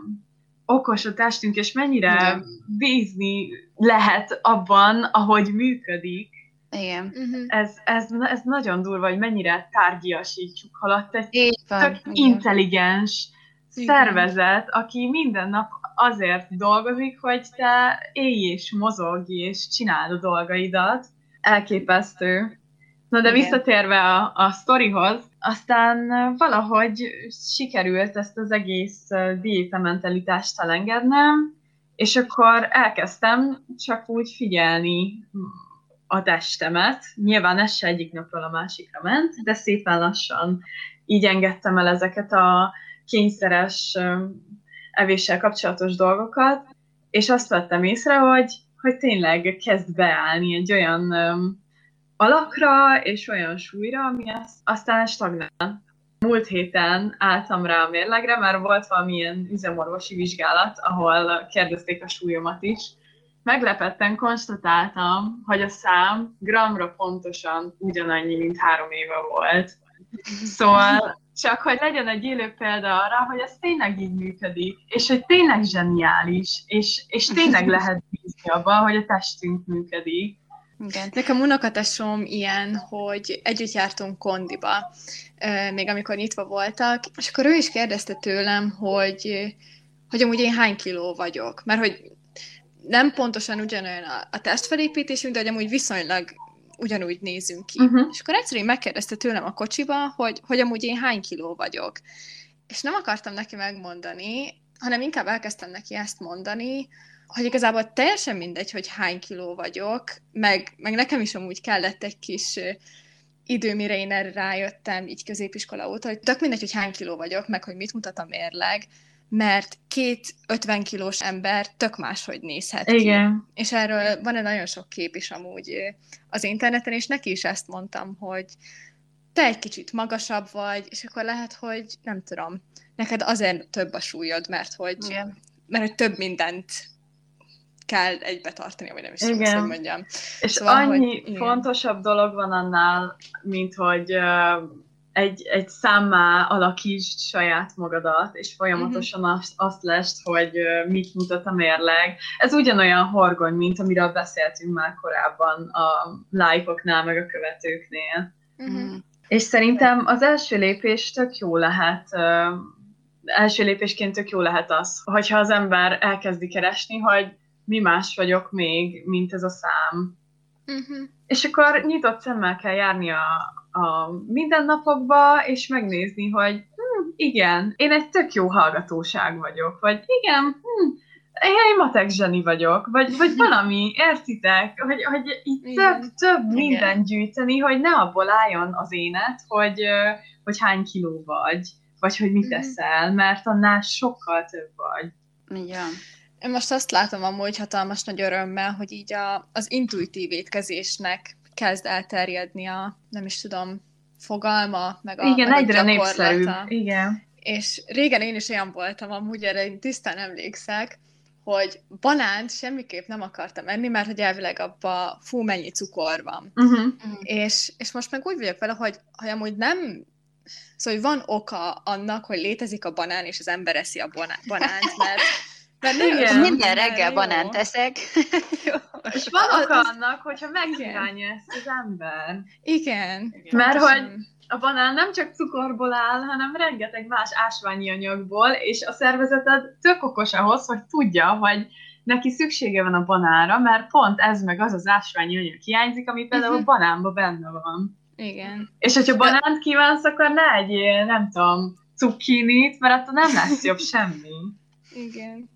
okos a testünk, és mennyire Igen. bízni lehet abban, ahogy működik. Igen. Uh-huh. Ez, ez, ez nagyon durva, hogy mennyire tárgyasítjuk alatt egy van, tök Igen. intelligens Igen. szervezet, aki minden nap azért dolgozik, hogy te élj és mozogj és csináld a dolgaidat. Elképesztő. Na de Igen. visszatérve a, a sztorihoz, aztán valahogy sikerült ezt az egész diétamentalitást elengednem, és akkor elkezdtem csak úgy figyelni a testemet. Nyilván ez se egyik napról a másikra ment, de szépen lassan így engedtem el ezeket a kényszeres evéssel kapcsolatos dolgokat, és azt vettem észre, hogy, hogy tényleg kezd beállni egy olyan alakra és olyan súlyra, ami aztán stagnál. Múlt héten álltam rá a mérlegre, mert volt valamilyen üzemorvosi vizsgálat, ahol kérdezték a súlyomat is. Meglepetten konstatáltam, hogy a szám gramra pontosan ugyanannyi, mint három éve volt. Szóval csak hogy legyen egy élő példa arra, hogy ez tényleg így működik, és hogy tényleg zseniális, és, és tényleg lehet bízni abban, hogy a testünk működik. Igen. Nekem unokatesom ilyen, hogy együtt jártunk kondiba, még amikor nyitva voltak, és akkor ő is kérdezte tőlem, hogy, hogy amúgy én hány kiló vagyok, mert hogy nem pontosan ugyanolyan a, a testfelépítésünk, de hogy amúgy viszonylag ugyanúgy nézünk ki. Uh-huh. És akkor egyszerűen megkérdezte tőlem a kocsiba, hogy, hogy amúgy én hány kiló vagyok. És nem akartam neki megmondani, hanem inkább elkezdtem neki ezt mondani, hogy igazából teljesen mindegy, hogy hány kiló vagyok, meg, meg nekem is amúgy kellett egy kis idő, mire én erre rájöttem, így középiskola óta, hogy tök mindegy, hogy hány kiló vagyok, meg hogy mit mutat a mérleg, mert két 50 kilós ember tök máshogy nézhet ki. Igen. És erről van egy nagyon sok kép is amúgy az interneten, és neki is ezt mondtam, hogy te egy kicsit magasabb vagy, és akkor lehet, hogy nem tudom, neked azért több a súlyod, mert hogy, Igen. mert hogy több mindent kell egybe tartani, vagy nem is tudom, hogy mondjam. És szóval, annyi hogy, fontosabb dolog van annál, mint hogy uh, egy, egy számmá alakítsd saját magadat, és folyamatosan uh-huh. azt, azt lest, hogy uh, mit mutat a mérleg. Ez ugyanolyan horgony, mint amiről beszéltünk már korábban a lájkoknál, meg a követőknél. Uh-huh. És szerintem az első lépés tök jó lehet, uh, első lépésként tök jó lehet az, hogyha az ember elkezdi keresni, hogy mi más vagyok még, mint ez a szám. Uh-huh. És akkor nyitott szemmel kell járni a, a mindennapokba, és megnézni, hogy hm, igen, én egy tök jó hallgatóság vagyok, vagy igen, hm, én egy matek zseni vagyok, vagy, vagy valami, értitek, hogy, hogy itt több, több minden gyűjteni, hogy ne abból álljon az énet, hogy, hogy hány kiló vagy, vagy hogy mit mhm. teszel, mert annál sokkal több vagy. Igen. Én most azt látom amúgy hatalmas nagy örömmel, hogy így a, az intuitív étkezésnek kezd elterjedni a, nem is tudom, fogalma, meg a Igen, meg egyre népszerűbb. Igen. És régen én is olyan voltam, amúgy erre én tisztán emlékszek, hogy banánt semmiképp nem akartam enni, mert hogy elvileg abban fú, mennyi cukor van. Uh-huh. És, és most meg úgy vagyok vele, hogy, hogy amúgy nem Szóval hogy van oka annak, hogy létezik a banán, és az ember eszi a banánt, mert mert nem Igen. Minden reggel jó. banánt teszek. És van oka annak, hogyha megkívánja ezt az ember. Igen. Igen. Mert hogy a banán nem csak cukorból áll, hanem rengeteg más ásványi anyagból, és a szervezeted tök okos ahhoz, hogy tudja, hogy neki szüksége van a banára, mert pont ez meg az az ásványi anyag hiányzik, ami például uh-huh. a mhm. banánban benne van. Igen. És hogyha banánt kívánsz, akkor ne egyél, nem tudom, cukkinit, mert attól nem lesz jobb semmi. Igen.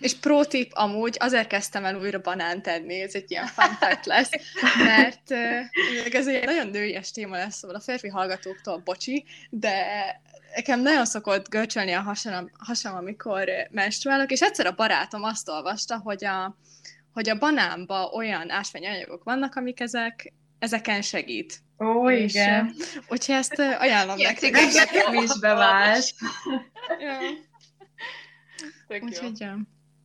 És pro tip amúgy, azért kezdtem el újra banánt enni, ez egy ilyen fun fact lesz, mert ez egy nagyon nőies téma lesz, szóval a férfi hallgatóktól bocsi, de nekem nagyon szokott görcsölni a hasam, hasam, amikor menstruálok, és egyszer a barátom azt olvasta, hogy a, hogy a banánba olyan ásványanyagok vannak, amik ezek, ezeken segít. Ó, és, igen. Úgyhogy ezt ajánlom nektek. Nekem is bevált. ja. Úgyhogy, ja.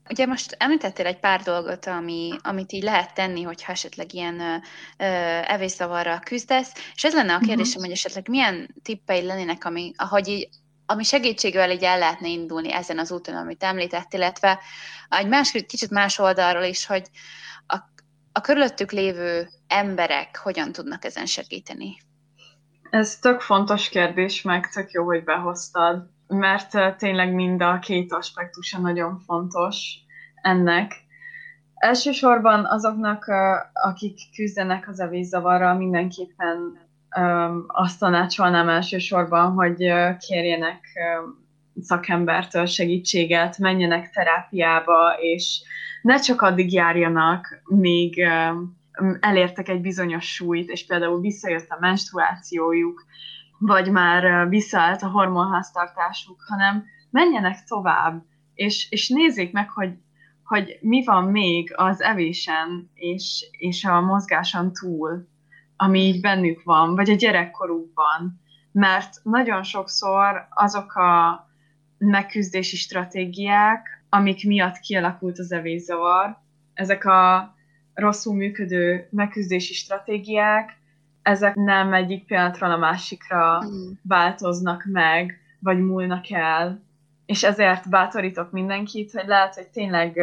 Ugye most említettél egy pár dolgot, ami, amit így lehet tenni, hogyha esetleg ilyen ö, evészavarral küzdesz, és ez lenne a mhm. kérdésem, uh-huh. hogy esetleg milyen tippei lennének, ami, ahogy így ami segítségével így el lehetne indulni ezen az úton, amit említett, illetve egy másik, kicsit más oldalról is, hogy a, a körülöttük lévő emberek hogyan tudnak ezen segíteni. Ez tök fontos kérdés, meg tök jó, hogy behoztad, mert tényleg mind a két aspektusa nagyon fontos ennek. Elsősorban azoknak, akik küzdenek az evészavarral, mindenképpen azt tanácsolnám elsősorban, hogy kérjenek szakembertől segítséget, menjenek terápiába, és ne csak addig járjanak, míg elértek egy bizonyos súlyt, és például visszajött a menstruációjuk, vagy már visszaállt a hormonháztartásuk, hanem menjenek tovább, és, és nézzék meg, hogy, hogy mi van még az evésen és, és a mozgáson túl, ami így bennük van, vagy a gyerekkorukban. Mert nagyon sokszor azok a megküzdési stratégiák, amik miatt kialakult az evészavar, ezek a rosszul működő megküzdési stratégiák, ezek nem egyik pillanatról a másikra mm. változnak meg, vagy múlnak el, és ezért bátorítok mindenkit, hogy lehet, hogy tényleg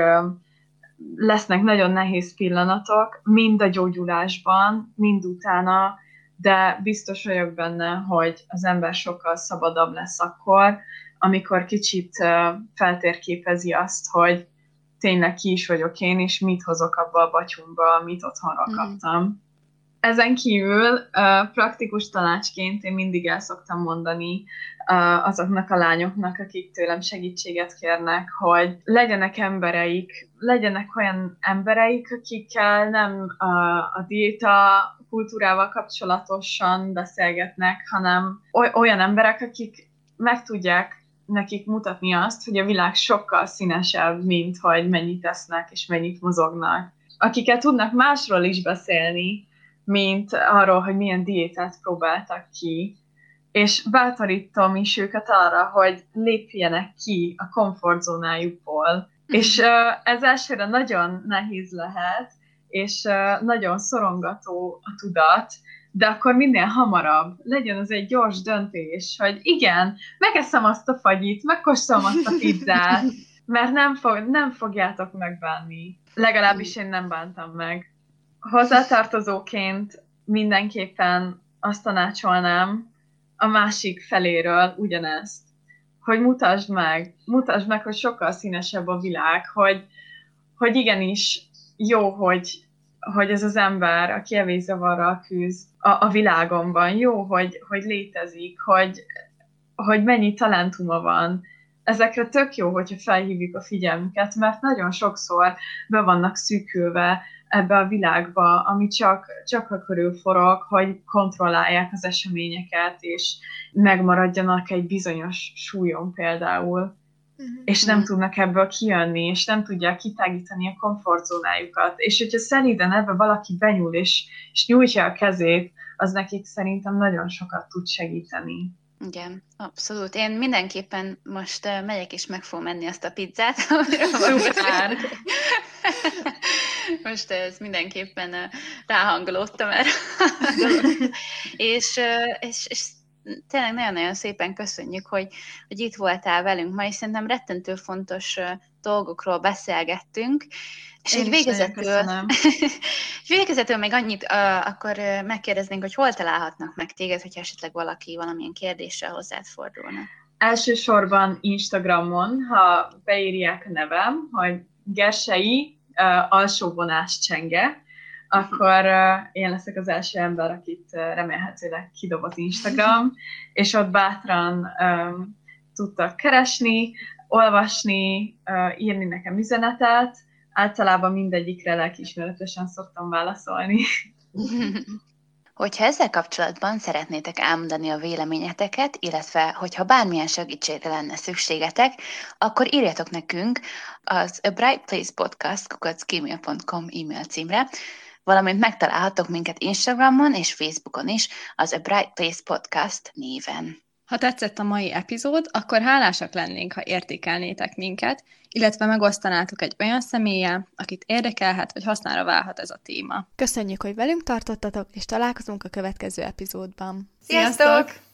lesznek nagyon nehéz pillanatok, mind a gyógyulásban, mind utána, de biztos vagyok benne, hogy az ember sokkal szabadabb lesz akkor, amikor kicsit feltérképezi azt, hogy tényleg ki is vagyok én, és mit hozok abba a batyumba, amit otthonról mm. Ezen kívül uh, praktikus tanácsként én mindig el szoktam mondani uh, azoknak a lányoknak, akik tőlem segítséget kérnek, hogy legyenek embereik, legyenek olyan embereik, akikkel nem uh, a diéta kultúrával kapcsolatosan beszélgetnek, hanem olyan emberek, akik meg tudják nekik mutatni azt, hogy a világ sokkal színesebb, mint hogy mennyit tesznek és mennyit mozognak. Akikkel tudnak másról is beszélni, mint arról, hogy milyen diétát próbáltak ki, és bátorítom is őket arra, hogy lépjenek ki a komfortzónájukból. Mm. És uh, ez elsőre nagyon nehéz lehet, és uh, nagyon szorongató a tudat, de akkor minél hamarabb legyen az egy gyors döntés, hogy igen, megeszem azt a fagyit, megkóstolom azt a pizzát, mert nem, fog, nem fogjátok megbánni. Legalábbis én nem bántam meg. Hozzátartozóként mindenképpen azt tanácsolnám a másik feléről ugyanezt, hogy mutasd meg, mutasd meg, hogy sokkal színesebb a világ, hogy, hogy igenis jó, hogy hogy ez az ember, aki evészavarral küzd a, a világomban, jó, hogy, hogy létezik, hogy, hogy mennyi talentuma van. Ezekre tök jó, hogyha felhívjuk a figyelmüket, mert nagyon sokszor be vannak szűkülve ebbe a világba, ami csak, csak a körül forog, hogy kontrollálják az eseményeket, és megmaradjanak egy bizonyos súlyon például uh-huh. és nem tudnak ebből kijönni, és nem tudják kitágítani a komfortzónájukat. És hogyha szelíden ebbe valaki benyúl, és, és nyújtja a kezét, az nekik szerintem nagyon sokat tud segíteni. Igen, abszolút. Én mindenképpen most uh, megyek és meg fogom menni azt a pizzát. Szuper! most ez mindenképpen ráhangolódtam erre. és, és, és tényleg nagyon-nagyon szépen köszönjük, hogy, hogy itt voltál velünk ma, és szerintem rettentő fontos dolgokról beszélgettünk. És egy végezetül, végezetül még annyit uh, akkor uh, megkérdeznénk, hogy hol találhatnak meg téged, hogyha esetleg valaki valamilyen kérdéssel hozzád fordulna. Elsősorban Instagramon, ha beírják a nevem, hogy Gersei uh, alsóvonás csenge, akkor uh, én leszek az első ember, akit uh, remélhetőleg kidob az Instagram, és ott bátran um, tudtak keresni, olvasni, uh, írni nekem üzenetet, általában mindegyikre lelkiismeretesen szoktam válaszolni. Hogyha ezzel kapcsolatban szeretnétek elmondani a véleményeteket, illetve hogyha bármilyen segítségre lenne szükségetek, akkor írjatok nekünk az A Bright Place Podcast kukacgmail.com e-mail címre, valamint megtalálhatok minket Instagramon és Facebookon is az A Bright Place Podcast néven. Ha tetszett a mai epizód, akkor hálásak lennénk, ha értékelnétek minket, illetve megosztanátok egy olyan személlyel, akit érdekelhet, vagy hasznára válhat ez a téma. Köszönjük, hogy velünk tartottatok, és találkozunk a következő epizódban. Sziasztok! Sziasztok!